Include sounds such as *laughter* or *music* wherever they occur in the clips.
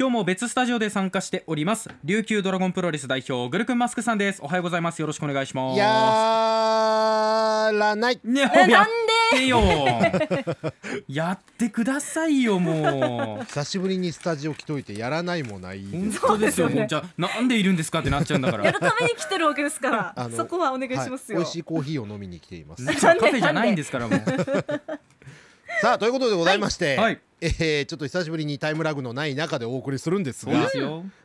今日も別スタジオで参加しております。琉球ドラゴンプロレス代表グルクンマスクさんです。おはようございます。よろしくお願いします。やらない。ねえやってよ。*laughs* *laughs* やってくださいよもう。久しぶりにスタジオ来といてやらないもない本当ですよ。そうですよね。じゃあなんでいるんですかってなっちゃうんだから。やるために来てるわけですから。そこはお願いしますよ、はい。美味しいコーヒーを飲みに来ています。*laughs* カフェじゃないんですからもうさあということでございまして、はい。えーちょっと久しぶりにタイムラグのない中でお送りするんですが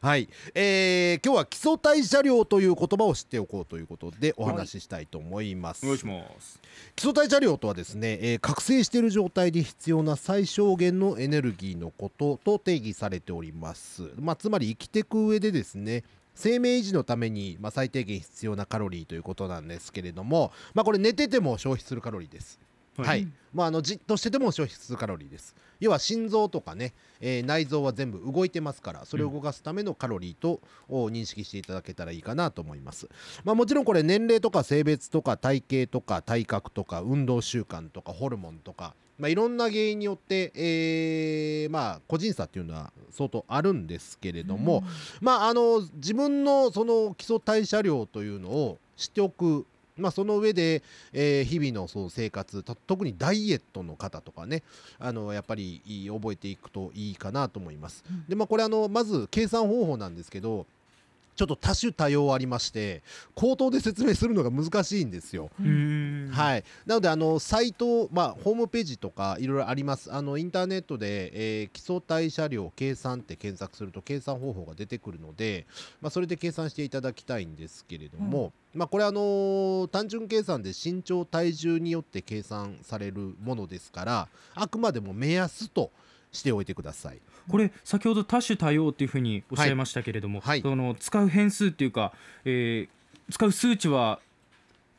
はい、えー今日は基礎代謝量という言葉を知っておこうということでお話ししたいと思います、お願いします。基礎代謝量とはですね、えー覚醒している状態で必要な最小限のエネルギーのことと定義されております、まあ、つまり生きていく上でですね生命維持のために、まあ、最低限必要なカロリーということなんですけれども、まあ、これ寝てても消費するカロリーですはい。はい、まあ、あのじっとしてても消費するカロリーです。要は心臓とかね、えー内臓は全部動いてますからそれを動かすためのカロリーと、を認識していただけたらいいかなと思います、まあ、もちろんこれ年齢とか性別とか体型とか体格とか運動習慣とかホルモンとか、まあ、いろんな原因によって、えーまあ、個人差っていうのは相当あるんですけれども、まあ、あの自分のその基礎代謝量というのを知っておく、まあ、その上で、えー日々のその生活た特にダイエットの方とかねあのやっぱりいい覚えていくといいかなと思います。うんでまあ、これあのまず計算方法なんですけどちょっと多種多様ありまして口頭で説明するのが難しいんですよ。はい、なのであのサイト、まあ、ホームページとかいろいろあります。あのインターネットで、えー基礎代謝量計算って検索すると計算方法が出てくるので、まあ、それで計算していただきたいんですけれども、まあ、これあのー単純計算で身長体重によって計算されるものですからあくまでも目安としておいてください。これ先ほど多種多様っていうふうにおっしゃいましたけれども、はい。その使う変数っていうか、えー使う数値は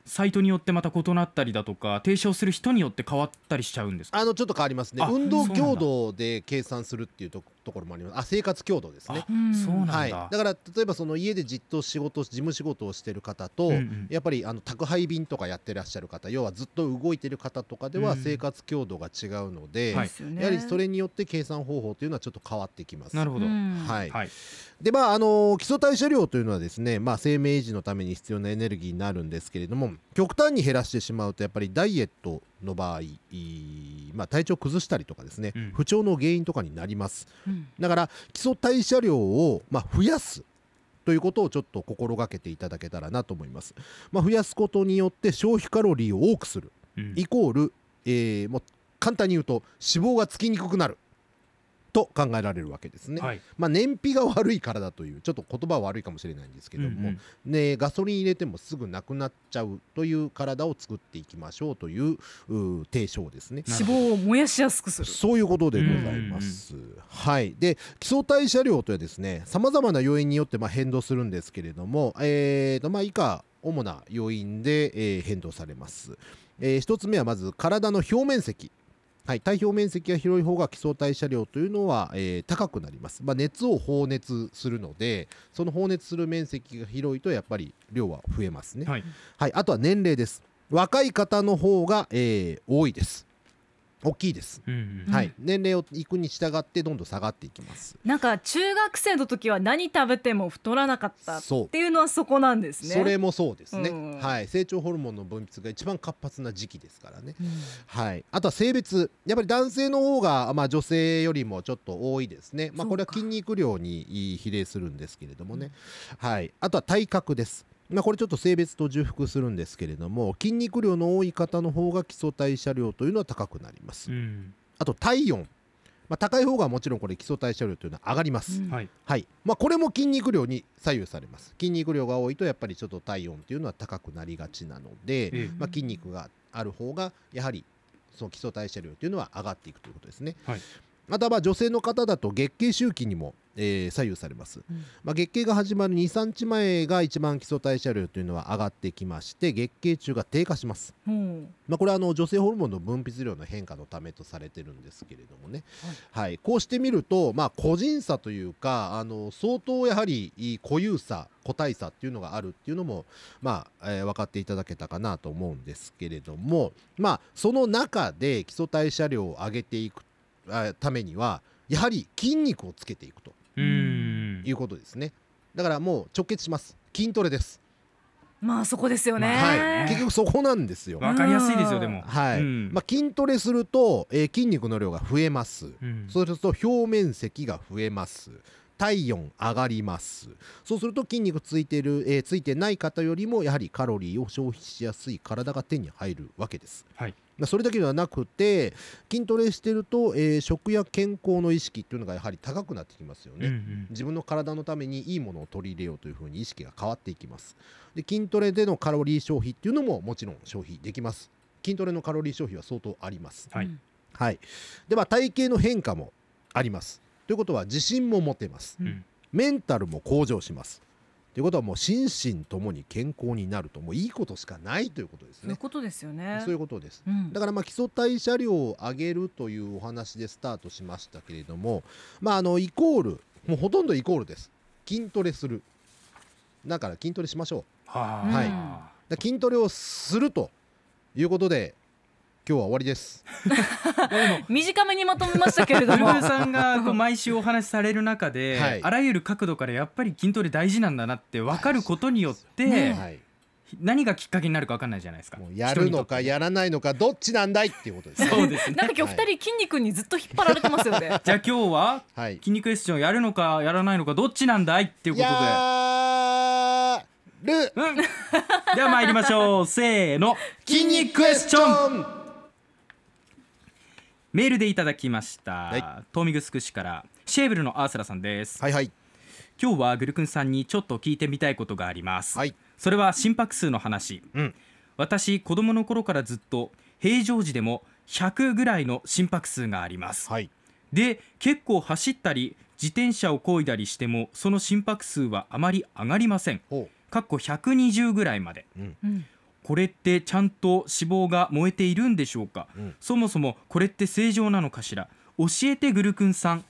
サイトによってまた異なったりだとか提唱する人によって変わったりしちゃうんですか？あのちょっと変わりますね。あ運動強度で計算するっていうとところもあります。あ生活強度ですね。あ。そうなんだ、はい、だから例えばその家でじっと仕事事務仕事をしてる方と、うんうん。やっぱりあの宅配便とかやってらっしゃる方要はずっと動いてる方とかではうん。生活強度が違うので、はいですよね。やはりそれによって計算方法というのはちょっと変わってきます。なるほど、うん。はい。はい。でまああの基礎代謝量というのはですね、まあ、生命維持のために必要なエネルギーになるんですけれども極端に減らしてしまうとやっぱりダイエットの場合、いいまあ、体調を崩したりとかですね、うん。不調の原因とかになります。うん。だから基礎代謝量を、まあ、増やすということをちょっと心がけていただけたらなと思います。まあ、増やすことによって消費カロリーを多くする。うん。イコール、えーもう簡単に言うと脂肪がつきにくくなると考えられるわけですね。はいまあ、燃費が悪い体というちょっと言葉は悪いかもしれないんですけども、うんうんね、ガソリン入れてもすぐなくなっちゃうという体を作っていきましょうというう提唱ですね。脂肪を燃やしやすくするそういうことでございます。はい、で基礎代謝量とはですねさまざまな要因によってまあ変動するんですけれども、えーとまあ、以下主な要因で、えー変動されます。えー一つ目はまず体の表面積。はい、体表面積が広い方が基礎代謝量というのは、えー高くなります、まあ、熱を放熱するのでその放熱する面積が広いとやっぱり量は増えますね、はい。はい、あとは年齢です。若い方の方が、えー多いです大きいです。うんうん。はい、年齢をいくに従ってどんどん下がっていきます。なんか中学生の時は何食べても太らなかったっそうていうのはそこなんですね。それもそうですね、うんはい、成長ホルモンの分泌が一番活発な時期ですからね、うん。はい、あとは性別。やっぱり男性の方が、まあ、女性よりもちょっと多いですね、まあ、これは筋肉量に比例するんですけれどもね、はい、あとは体格ですまあ、これちょっと性別と重複するんですけれども筋肉量の多い方の方が基礎代謝量というのは高くなります、うん。あと体温、まあ、高い方がもちろんこれ基礎代謝量というのは上がります、うん。はい。はい。まあ、これも筋肉量に左右されます。筋肉量が多いとやっぱりちょっと体温というのは高くなりがちなので、ええ。まあ、筋肉がある方がやはりその基礎代謝量というのは上がっていくということですね、はいまたまあ女性の方だと月経周期にも、えー左右されます、うん。まあ、月経が始まる23日前が一番基礎代謝量というのは上がってきまして月経中が低下します。うん。まあ、これはあの女性ホルモンの分泌量の変化のためとされてるんですけれどもね、はい。こうしてみると、まあ、個人差というかあの相当やはりいい固有差個体差っていうのがあるっていうのも、まあえー分かっていただけたかなと思うんですけれども、まあ、その中で基礎代謝量を上げていくあためにはやはり筋肉をつけていくと。うん。いうことですね。だからもう直結します。筋トレです、まあそこですよね、はい、結局そこなんですよ。わかりやすいですよでも。はい、うん。まあ、筋トレすると、えー筋肉の量が増えます、うん。そうすると表面積が増えます。体温上がります。そうすると筋肉ついてる、えーついてない方よりもやはりカロリーを消費しやすい体が手に入るわけです。はい。まあそれだけではなくて筋トレしてると、えー食や健康の意識っていうのがやはり高くなってきますよね、うんうん。自分の体のためにいいものを取り入れようというふうに意識が変わっていきます。で筋トレでのカロリー消費っていうのももちろん消費できます。筋トレのカロリー消費は相当あります。はい。うん。はい。では体型の変化もあります。ということは自信も持てます。うん。メンタルも向上しますということはもう心身ともに健康になるともういいことしかないということですね。そういうことですよね。そういうことです。うん。だからまあ基礎代謝量を上げるというお話でスタートしましたけれどもまああのイコールもうほとんどイコールです。筋トレする。だから筋トレしましょう。はうんはい。筋トレをするということで今日は終わりです。*laughs* 短めにまとめましたけれども。ブルーさんがこう毎週お話しされる中で、はい。あらゆる角度からやっぱり筋トレ大事なんだなって分かることによって、ねはい。何がきっかけになるか分かんないじゃないですか。やるのかやらないのかどっちなんだいっていうことですね。そうですね。なんか今日二人筋肉にずっと引っ張られてますよね。*laughs* じゃあ今日ははい。筋肉クエスチョンやるのかやらないのかどっちなんだいっていうことで。やる。うん、では参りましょう。せーの。筋肉クエスチョンンメールでいただきました、はい。東見城市から。シェーブルのアースラさんです、はいはい。今日はグルクンさんにちょっと聞いてみたいことがあります、はい。それは心拍数の話、うん。私子供の頃からずっと平常時でも100ぐらいの心拍数があります。はい。で結構走ったり自転車を漕いだりしてもその心拍数はあまり上がりません。ほかっこ120ぐらいまで。うんこれってちゃんと脂肪が燃えているんでしょうか、うん。そもそもこれって正常なのかしら？教えてグルクンさん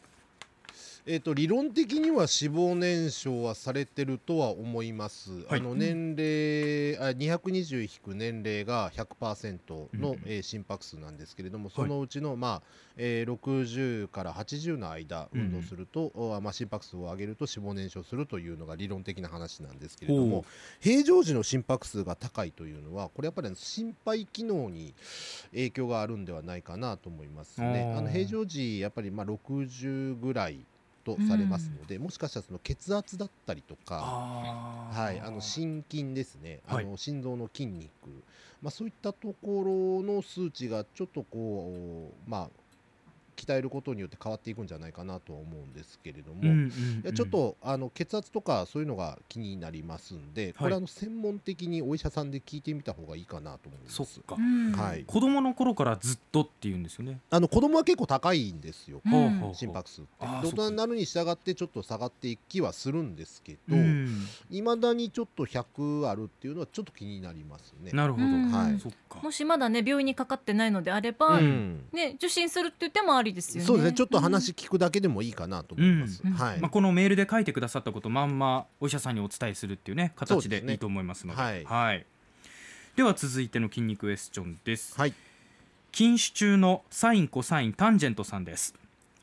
えー、と理論的には脂肪燃焼はされてるとは思います、はい。あの年齢あ220引く年齢が100%の、うんえー心拍数なんですけれどもそのうちの、まあえー60から80の間うん運動すると、おまあ、心拍数を上げると脂肪燃焼するというのが理論的な話なんですけれども平常時の心拍数が高いというのはこれやっぱり心肺機能に影響があるんではないかなと思いますね。あの平常時やっぱりまあ60ぐらいとされますので、もしかしたらその血圧だったりとか、あはい、あの心筋ですね、はい。あの心臓の筋肉、まあ、そういったところの数値がちょっとこう、まあ、鍛えることによって変わっていくんじゃないかなとは思うんですけれども、うんうんうん。いやちょっとあの血圧とかそういうのが気になりますんで、これあの専門的にお医者さんで聞いてみた方がいいかなと思います。そっか。うん。はい。子供の頃からずっとっていうんですよね。あの子供は結構高いんですよ、うん。心拍数って。大人になるに従ってちょっと下がっていきはするんですけど、うん。いまだにちょっと100あるっていうのはちょっと気になりますね。なるほど、うん。はいそっか。もしまだね病院にかかってないのであれば、うん。ね受診するって言ってもありですよね。そうですね。ちょっと話聞くだけでもいいかなと思います。うん。はい、まあ、このメールで書いてくださったことまんまお医者さんにお伝えするっていうね形でいいと思いますので。はい。では続いての筋肉クエスチョンです、はい。禁酒中のサインコサインタンジェントさんです。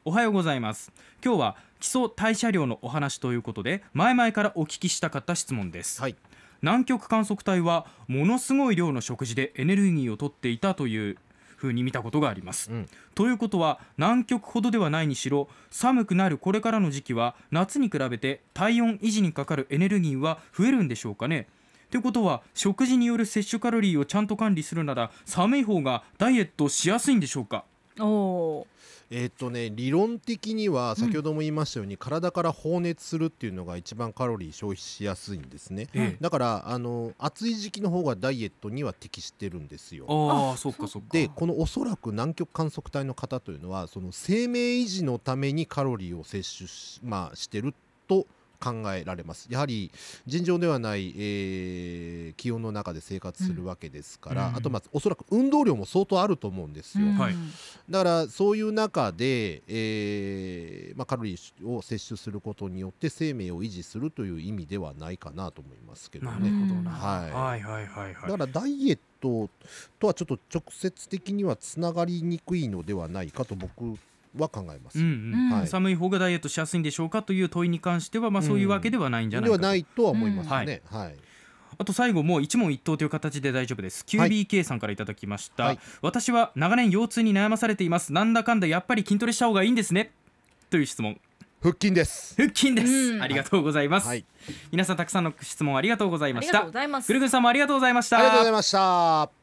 おはようございます。今日は基礎代謝量のお話ということで前々からお聞きしたかった質問です、はい。南極観測隊はものすごい量の食事でエネルギーを取っていたという風に見たことがあります、うん。ということは南極ほどではないにしろ寒くなるこれからの時期は夏に比べて体温維持にかかるエネルギーは増えるんでしょうかね。ということは食事による摂取カロリーをちゃんと管理するなら寒い方がダイエットしやすいんでしょうか？おおえーっとね理論的には先ほども言いましたように、体から放熱するっていうのが一番カロリー消費しやすいんですね。ええだからあの暑い時期の方がダイエットには適してるんですよ。ああそうかそうかでこのおそらく南極観測隊の方というのはその生命維持のためにカロリーを摂取し,、まあ、してると考えられます。やはり尋常ではない、えー気温の中で生活するわけですから、うん。あとまあおそらく運動量も相当あると思うんですよ、はい。だからそういう中で、えーまあ、カロリーを摂取することによって生命を維持するという意味ではないかなと思いますけどなねるほどな、はい。はいはいはいはい。だからダイエットとはちょっと直接的にはつながりにくいのではないかと僕は考えます、うんうん。うんはい。寒い方がダイエットしやすいんでしょうかという問いに関しては、まあ、そういうわけではないんじゃないかと、ではないとは思いますね、はい。あと最後もう一問一答という形で大丈夫です。QBK さんからいただきました、はい。私は長年腰痛に悩まされています。なんだかんだやっぱり筋トレした方がいいんですね。という質問。腹筋です。腹筋です、うん。ありがとうございます、はい。皆さんたくさんの質問ありがとうございました。ありがとうご。ざいます。ぐるぐるさんもありがとうございました。ありがとうございました